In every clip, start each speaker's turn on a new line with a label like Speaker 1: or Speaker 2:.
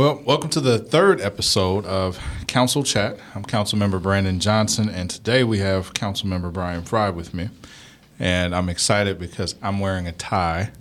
Speaker 1: Well, welcome to the third episode of Council Chat. I'm Councilmember Brandon Johnson, and today we have Councilmember Bryan Frye with me. And I'm excited because I'm wearing a tie.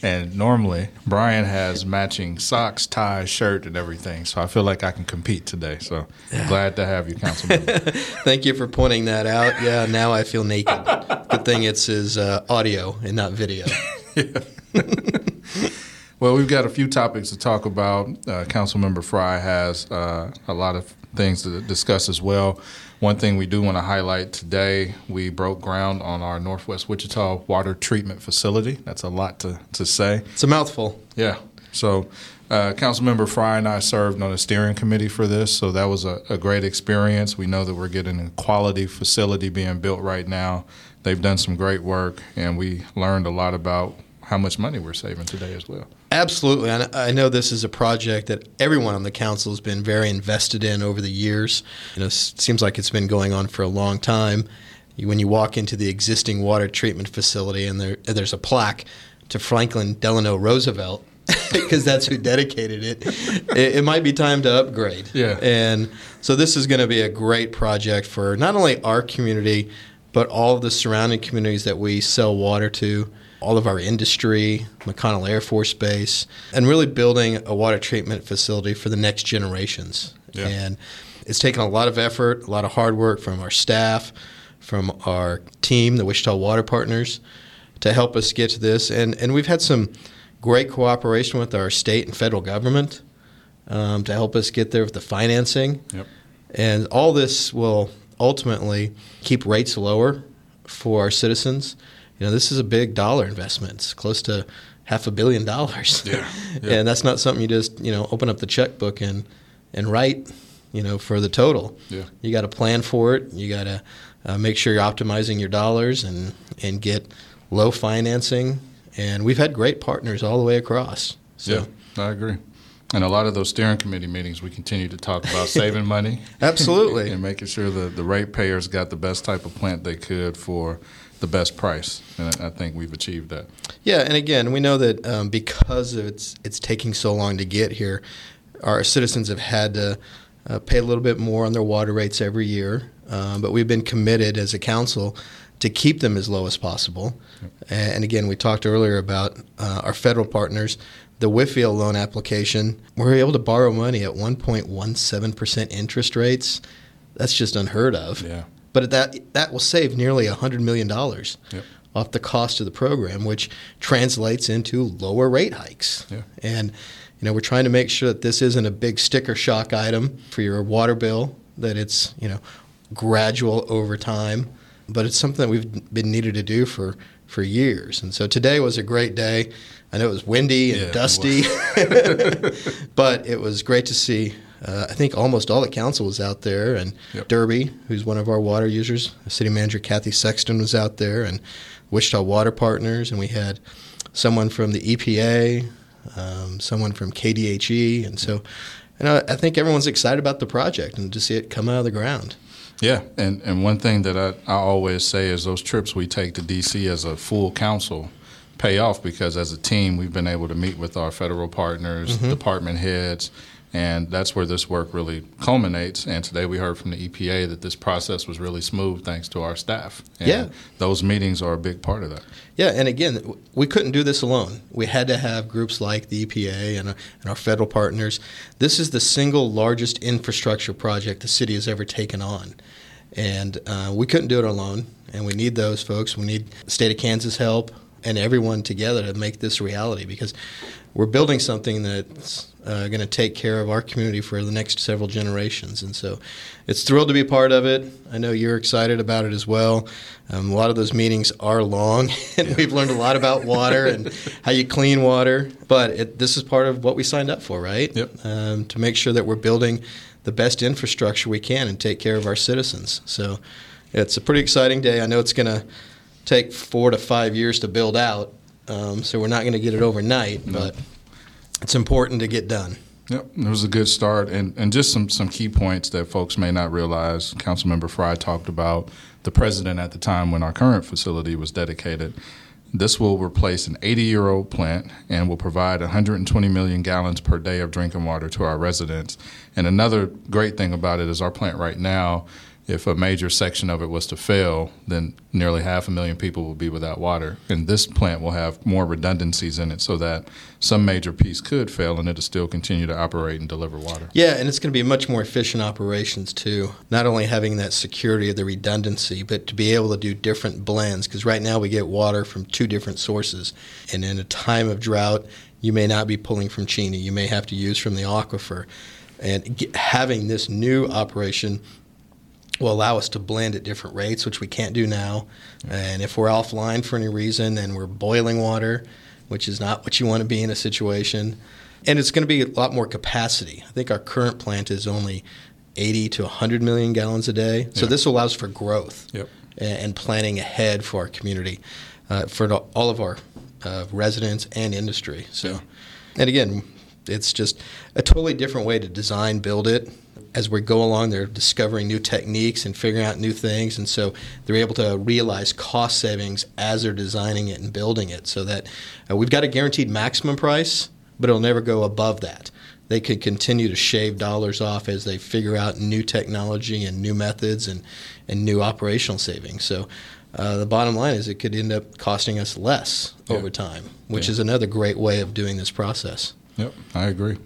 Speaker 1: And normally, Brian has matching socks, tie, shirt, and everything. So I feel like I can compete today. So glad to have you, Councilman.
Speaker 2: Thank you for pointing that out. Yeah, now I feel naked. Good thing it's his uh, audio and not video.
Speaker 1: well, we've got a few topics to talk about. Uh, Councilmember Frye has uh, a lot of things to discuss as well. One thing we do want to highlight today, we broke ground on our Northwest Wichita water treatment facility. That's a lot to, to say.
Speaker 2: It's a mouthful.
Speaker 1: Yeah. So, uh, Councilmember Frye and I served on a steering committee for this, so that was a, a great experience. We know that we're getting a quality facility being built right now. They've done some great work, and we learned a lot about how much money we're saving today as well.
Speaker 2: Absolutely. I know this is a project that everyone on the council has been very invested in over the years. You know, it seems like it's been going on for a long time. When you walk into the existing water treatment facility and there, there's a plaque to Franklin Delano Roosevelt, because that's who dedicated it, it, it, might be time to upgrade.
Speaker 1: Yeah.
Speaker 2: And so this is going to be a great project for not only our community, but all of the surrounding communities that we sell water to all of our industry, McConnell Air Force Base, and really building a water treatment facility for the next generations.
Speaker 1: Yeah.
Speaker 2: And it's taken a lot of effort, a lot of hard work from our staff, from our team, the Wichita Water Partners, to help us get to this. And, and we've had some great cooperation with our state and federal government um, to help us get there with the financing.
Speaker 1: Yep.
Speaker 2: And all this will ultimately keep rates lower for our citizens you know, this is a big dollar investment. It's close to half a billion dollars.
Speaker 1: Yeah, yeah.
Speaker 2: and that's not something you just, you know, open up the checkbook and, and write, you know, for the total.
Speaker 1: Yeah.
Speaker 2: You got to plan for it. You got to uh, make sure you're optimizing your dollars and, and get low financing. And we've had great partners all the way across. So.
Speaker 1: Yeah, I agree. And a lot of those steering committee meetings, we continue to talk about saving money.
Speaker 2: Absolutely.
Speaker 1: and making sure that the ratepayers got the best type of plant they could for the best price, and I think we've achieved that.
Speaker 2: Yeah, and again, we know that um, because it's it's taking so long to get here, our citizens have had to uh, pay a little bit more on their water rates every year. Um, but we've been committed as a council to keep them as low as possible. And again, we talked earlier about uh, our federal partners. The WIFIA loan application, we're able to borrow money at 1.17% interest rates. That's just unheard of.
Speaker 1: Yeah.
Speaker 2: But that that will save nearly $100 million
Speaker 1: yep.
Speaker 2: off the cost of the program, which translates into lower rate hikes.
Speaker 1: Yeah.
Speaker 2: And you know, we're trying to make sure that this isn't a big sticker shock item for your water bill, that it's, you know, gradual over time, but it's something that we've been needed to do for, for years. And so today was a great day. I know it was windy and
Speaker 1: yeah,
Speaker 2: dusty, but it was great to see uh, I think almost all the council was out there, and
Speaker 1: yep.
Speaker 2: Derby, who's one of our water users, city manager Kathy Sexton was out there, and Wichita Water Partners, and we had someone from the EPA, um, someone from KDHE, and so, and I, I think everyone's excited about the project and to see it come out of the ground.
Speaker 1: Yeah, and, and one thing that I, I always say is those trips we take to D.C. as a full council pay off because as a team we've been able to meet with our federal partners, mm-hmm. department heads, and that's where this work really culminates. And today we heard from the EPA that this process was really smooth thanks to our staff. And
Speaker 2: yeah.
Speaker 1: Those meetings are a big part of that.
Speaker 2: Yeah, and again, we couldn't do this alone. We had to have groups like the EPA and our, and our federal partners. This is the single largest infrastructure project the city has ever taken on. And uh, we couldn't do it alone. And we need those folks. We need the state of Kansas help and everyone together to make this reality because we're building something that's uh, going to take care of our community for the next several generations. And so it's thrilled to be part of it. I know you're excited about it as well. Um, a lot of those meetings are long, and we've learned a lot about water and how you clean water. But it, this is part of what we signed up for, right?
Speaker 1: Yep.
Speaker 2: Um, to make sure that we're building the best infrastructure we can and take care of our citizens. So it's a pretty exciting day. I know it's going to take four to five years to build out. Um, so we're not going to get it overnight, but it's important to get done.
Speaker 1: Yep, it was a good start, and, and just some, some key points that folks may not realize. Councilmember Frye talked about the president at the time when our current facility was dedicated. This will replace an 80 year old plant and will provide 120 million gallons per day of drinking water to our residents. And another great thing about it is our plant right now if a major section of it was to fail, then nearly half a million people will be without water. And this plant will have more redundancies in it so that some major piece could fail and it'll still continue to operate and deliver water.
Speaker 2: Yeah, and it's going to be much more efficient operations too. Not only having that security of the redundancy, but to be able to do different blends because right now we get water from two different sources. And in a time of drought, you may not be pulling from Cheney, you may have to use from the aquifer. And having this new operation will allow us to blend at different rates, which we can't do now. And if we're offline for any reason and we're boiling water, which is not what you want to be in a situation, and it's going to be a lot more capacity. I think our current plant is only 80 to 100 million gallons a day. So this allows for growth
Speaker 1: yep.
Speaker 2: and planning ahead for our community, uh, for all of our uh, residents and industry. So, yeah. and again, it's just a totally different way to design, build it, as we go along, they're discovering new techniques and figuring out new things, and so they're able to realize cost savings as they're designing it and building it. So that uh, we've got a guaranteed maximum price, but it'll never go above that. They could continue to shave dollars off as they figure out new technology and new methods and, and new operational savings. So uh, the bottom line is it could end up costing us less yeah. over time, which yeah. is another great way of doing this process.
Speaker 1: Yep, I agree.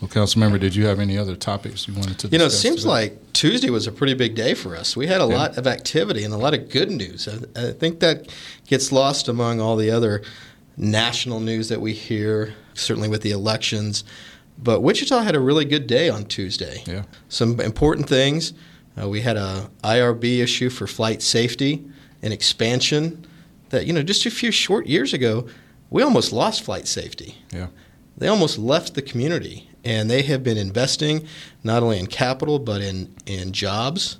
Speaker 1: Well, council member, did you have any other topics you wanted to?
Speaker 2: You know, it seems today? like Tuesday was a pretty big day for us. We had a yeah. lot of activity and a lot of good news. I, I, think that gets lost among all the other national news that we hear, certainly with the elections. But Wichita had a really good day on Tuesday.
Speaker 1: Yeah.
Speaker 2: Some important things. Uh, we had a IRB issue for flight safety and expansion. That you know, just a few short years ago, we almost lost flight safety.
Speaker 1: Yeah.
Speaker 2: They almost left the community, and they have been investing not only in capital but in, in jobs.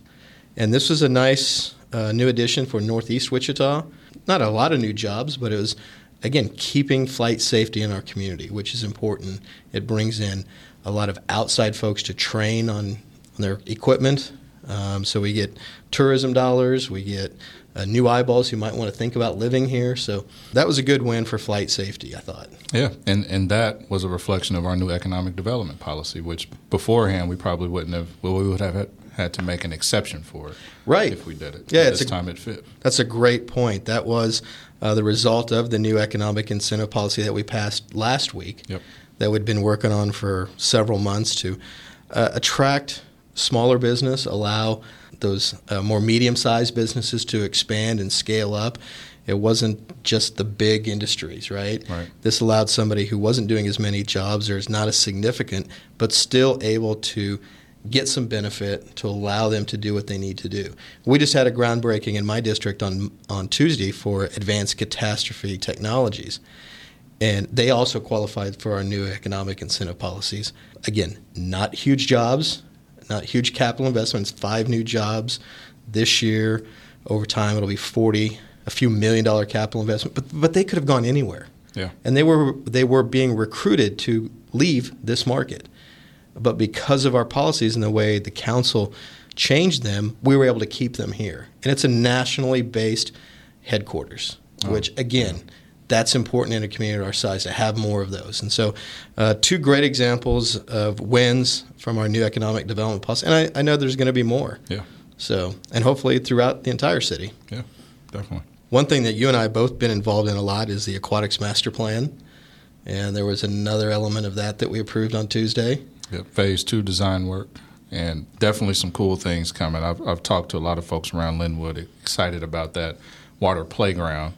Speaker 2: And this was a nice uh, new addition for Northeast Wichita. Not a lot of new jobs, but it was, again, keeping flight safety in our community, which is important. It brings in a lot of outside folks to train on, on their equipment. Um, so we get tourism dollars, we get uh, new eyeballs who might want to think about living here. So that was a good win for flight safety, I thought.
Speaker 1: Yeah, and, and that was a reflection of our new economic development policy, which beforehand we probably wouldn't have, well, we would have had, had to make an exception for it.
Speaker 2: Right.
Speaker 1: If we did it.
Speaker 2: Yeah,
Speaker 1: this a, time it fit.
Speaker 2: That's a great point. That was uh, the result of the new economic incentive policy that we passed last week
Speaker 1: yep.
Speaker 2: that we'd been working on for several months to uh, attract smaller business, allow those uh, more medium-sized businesses to expand and scale up. It wasn't just the big industries, right?
Speaker 1: right?
Speaker 2: This allowed somebody who wasn't doing as many jobs or is not as significant, but still able to get some benefit to allow them to do what they need to do. We just had a groundbreaking in my district on on Tuesday for advanced catastrophe technologies. And they also qualified for our new economic incentive policies. Again, not huge jobs, not huge capital investments, five new jobs this year. Over time, it'll be 40, a few million dollar capital investment, but, but they could have gone anywhere.
Speaker 1: Yeah.
Speaker 2: And they were, they were being recruited to leave this market. But because of our policies and the way the council changed them, we were able to keep them here. And it's a nationally based headquarters, oh, which, again, yeah that's important in a community our size to have more of those. And so, uh, two great examples of wins from our new economic development policy. And I, I know there's going to be more.
Speaker 1: Yeah.
Speaker 2: So, and hopefully throughout the entire city.
Speaker 1: Yeah, definitely.
Speaker 2: One thing that you and I both been involved in a lot is the aquatics master plan. And there was another element of that that we approved on Tuesday.
Speaker 1: Yep, phase two design work. And definitely some cool things coming. I've, I've talked to a lot of folks around Linwood excited about that water playground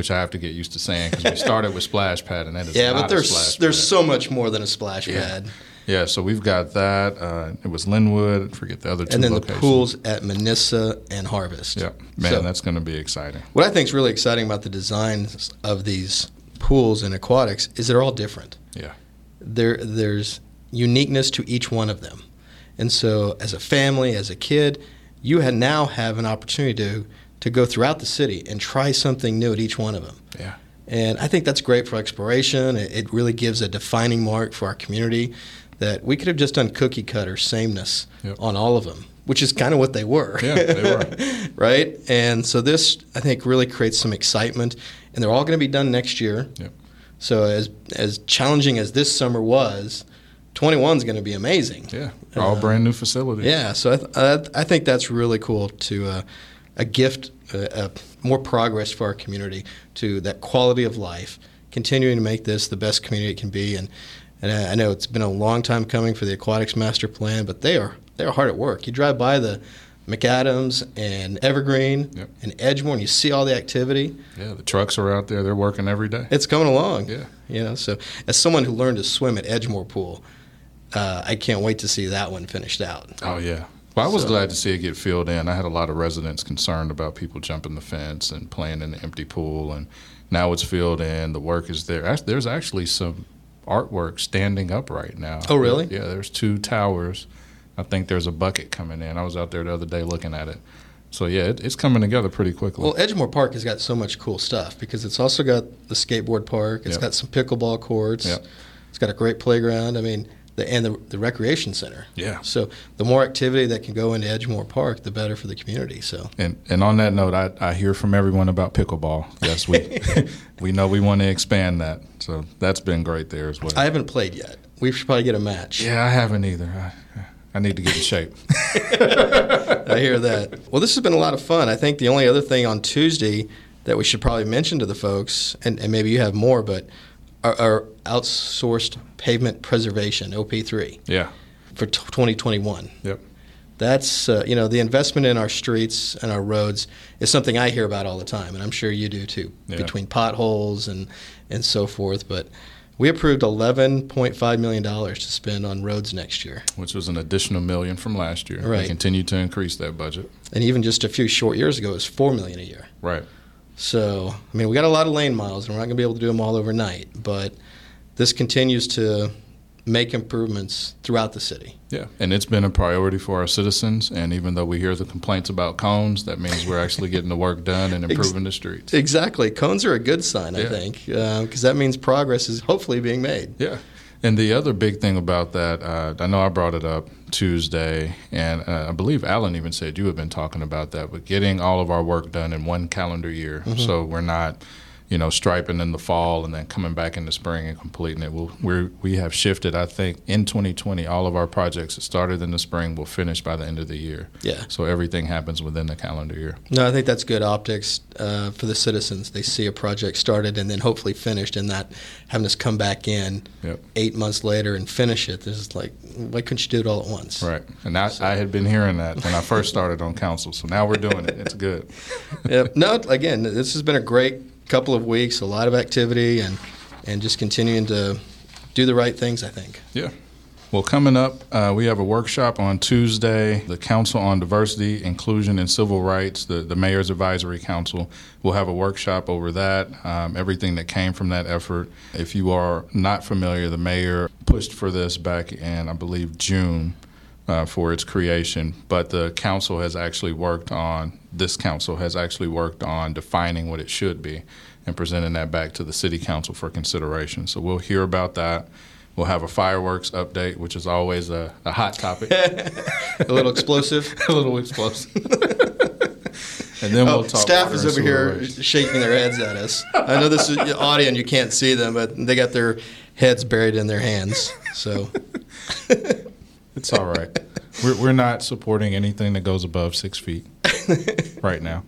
Speaker 1: which I have to get used to saying because we started with splash pad and that is
Speaker 2: yeah, but there's there's so much more than a splash
Speaker 1: yeah.
Speaker 2: pad.
Speaker 1: Yeah, so we've got that. Uh, it was Linwood. Forget the other two.
Speaker 2: And then
Speaker 1: locations.
Speaker 2: the pools at Minisa and Harvest.
Speaker 1: Yeah, man, so, that's going to be exciting.
Speaker 2: What I think is really exciting about the designs of these pools and aquatics is they're all different.
Speaker 1: Yeah,
Speaker 2: there there's uniqueness to each one of them, and so as a family, as a kid, you now have an opportunity to to go throughout the city and try something new at each one of them.
Speaker 1: Yeah.
Speaker 2: And I think that's great for exploration. It, it really gives a defining mark for our community that we could have just done cookie cutter sameness yep. on all of them. which is kind of what they were.
Speaker 1: Yeah, they were.
Speaker 2: right? And so this, I think, really creates some excitement, and they're all going to be done next year.
Speaker 1: Yep.
Speaker 2: So as as challenging as this summer was, 21 is going to be amazing.
Speaker 1: Yeah, all
Speaker 2: Uh,
Speaker 1: brand new facilities.
Speaker 2: Yeah, so I, th- I, I think that's really cool to uh, a gift, uh, uh, more progress for our community to that quality of life, continuing to make this the best community it can be. And and I, I know it's been a long time coming for the aquatics master plan, but they are they are hard at work. You drive by the McAdams and Evergreen
Speaker 1: Yep.
Speaker 2: and Edgemoor, and you see all the activity.
Speaker 1: Yeah, the trucks are out there; they're working every day.
Speaker 2: It's coming along.
Speaker 1: Yeah.
Speaker 2: You know, so as someone who learned to swim at Edgemoor Pool, uh, I can't wait to see that one finished out.
Speaker 1: Oh yeah. Well, I was
Speaker 2: So-
Speaker 1: glad to see it get filled in. I had a lot of residents concerned about people jumping the fence and playing in the empty pool, and now it's filled in. The work is there. There's actually some artwork standing up right now.
Speaker 2: Oh, really?
Speaker 1: Yeah. There's two towers. I think there's a bucket coming in. I was out there the other day looking at it. So yeah, it, it's coming together pretty quickly.
Speaker 2: Well, Edgemoor Park has got so much cool stuff because it's also got the skateboard park. It's
Speaker 1: Yep.
Speaker 2: got some pickleball courts.
Speaker 1: Yep.
Speaker 2: It's got a great playground. I mean, the, and the, the recreation center.
Speaker 1: yeah.
Speaker 2: So the more activity that can go into Edgemoor Park, the better for the community. So
Speaker 1: And and on that note, I, I hear from everyone about pickleball. Yes, we we know we want to expand that. So that's been great there as well.
Speaker 2: I haven't played yet. We should probably get a match.
Speaker 1: yeah, I haven't either. I, I need to get in shape.
Speaker 2: I hear that. Well, this has been a lot of fun. I think the only other thing on Tuesday that we should probably mention to the folks, and, and maybe you have more, but our, our outsourced pavement preservation (OP3)
Speaker 1: Yeah.
Speaker 2: for t- 2021.
Speaker 1: Yep.
Speaker 2: That's uh, you know the investment in our streets and our roads is something I hear about all the time, and I'm sure you do too.
Speaker 1: Yeah.
Speaker 2: Between potholes and and so forth, but we approved 11.5 million dollars to spend on roads next year,
Speaker 1: Which was an additional million from last year.
Speaker 2: Right.
Speaker 1: We continue to increase that budget.
Speaker 2: and even just a few short years ago, it was four million a year.
Speaker 1: Right.
Speaker 2: So I mean, we got a lot of lane miles, and we're not going to be able to do them all overnight, but this continues to make improvements throughout the city.
Speaker 1: Yeah. And it's been a priority for our citizens. And even though we hear the complaints about cones, that means we're actually getting the work done and improving the streets.
Speaker 2: Exactly, cones are a good sign, I
Speaker 1: Yeah.
Speaker 2: think, uh, because that means progress is hopefully being made.
Speaker 1: Yeah. And the other big thing about that, uh, I know I brought it up Tuesday, and uh, I believe Alan even said you have been talking about that, but getting all of our work done in one calendar year. So we're not, you know, striping in the fall and then coming back in the spring and completing it. We'll, we're, we have shifted, I think, in 2020, all of our projects that started in the spring will finish by the end of the year.
Speaker 2: Yeah.
Speaker 1: So everything happens within the calendar year.
Speaker 2: No, I think that's good optics uh, for the citizens. They see a project started and then hopefully finished, and not having us come back in
Speaker 1: Yep.
Speaker 2: eight months later and finish it. This is like, why couldn't you do it all at once?
Speaker 1: Right. And I, I had been hearing that when I first started on council. So now we're doing it. It's good.
Speaker 2: Yep. No, again, this has been a great couple of weeks, a lot of activity, and and just continuing to do the right things. I think.
Speaker 1: Yeah. Well, coming up, uh, we have a workshop on Tuesday. The Council on Diversity, Inclusion, and Civil Rights, the, the Mayor's Advisory Council, will have a workshop over that, um, everything that came from that effort. If you are not familiar, the mayor pushed for this back in, I believe, June. Uh, for its creation, but the council has actually worked on this council has actually worked on defining what it should be and presenting that back to the city council for consideration. So we'll hear about that. We'll have a fireworks update, which is always a, a hot topic,
Speaker 2: A little explosive.
Speaker 1: a little explosive. and then we'll
Speaker 2: Oh,
Speaker 1: talk.
Speaker 2: staff is over here shaking their heads at us. I know this is audio and you can't see them, but they got their heads buried in their hands. So
Speaker 1: It's all right. We're, we're not supporting anything that goes above six feet right now.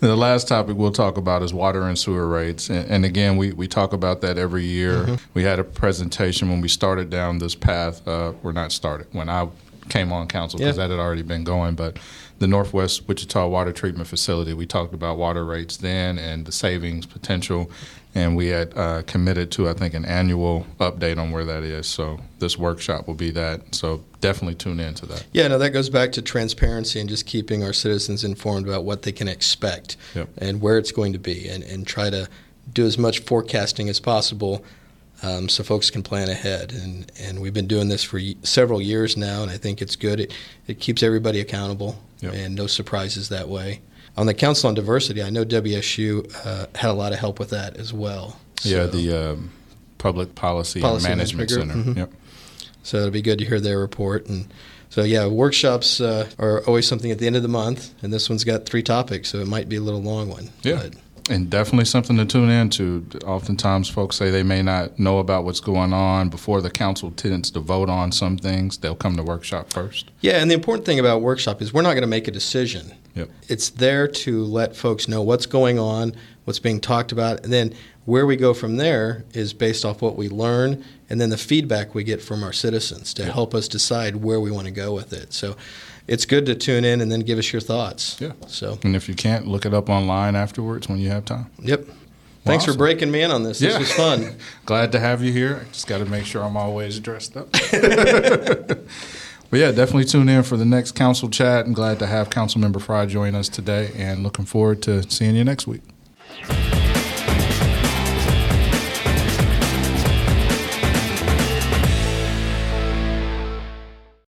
Speaker 1: The last topic we'll talk about is water and sewer rates. And, and again, we, we talk about that every year. We had a presentation when we started down this path. Uh, we're not started, when I came on council, because
Speaker 2: Yeah.
Speaker 1: that had already been going. But the Northwest Wichita Water Treatment Facility, we talked about water rates then and the savings potential. And we had uh, committed to, I think, an annual update on where that is. So this workshop will be that. So definitely tune in to that.
Speaker 2: Yeah, no, that goes back to transparency and just keeping our citizens informed about what they can expect
Speaker 1: Yep.
Speaker 2: and where it's going to be, and, and try to do as much forecasting as possible um, so folks can plan ahead. And, and we've been doing this for y- several years now, and I think it's good. It, it keeps everybody accountable
Speaker 1: Yep.
Speaker 2: and no surprises that way. On the Council on Diversity, I know WSU uh, had a lot of help with that as well.
Speaker 1: Yeah, the um, Public Policy,
Speaker 2: Policy
Speaker 1: and Management,
Speaker 2: Management
Speaker 1: Center.
Speaker 2: Mhm.
Speaker 1: Yep.
Speaker 2: So it'll be good to hear their report. And So yeah, workshops uh, are always something at the end of the month, and this one's got three topics, so it might be a little long one.
Speaker 1: Yeah.
Speaker 2: But
Speaker 1: And definitely something to tune into. Oftentimes, folks say they may not know about what's going on before the council tends to vote on some things. They'll come to workshop first.
Speaker 2: yeah, and the important thing about workshop is we're not going to make a decision.
Speaker 1: Yep.
Speaker 2: It's there to let folks know what's going on, what's being talked about, and then where we go from there is based off what we learn and then the feedback we get from our citizens to help us decide where we want to go with it. So it's good to tune in and then give us your thoughts.
Speaker 1: Yeah.
Speaker 2: So,
Speaker 1: And if you can't, look it up online afterwards when you have time.
Speaker 2: yep. Thanks
Speaker 1: awesome.
Speaker 2: for breaking me in on this. This
Speaker 1: Yeah.
Speaker 2: was fun.
Speaker 1: Glad to have you here. I just got to make sure I'm always dressed up. but yeah, definitely tune in for the next council chat. And glad to have Councilmember Frye join us today. And looking forward to seeing you next week.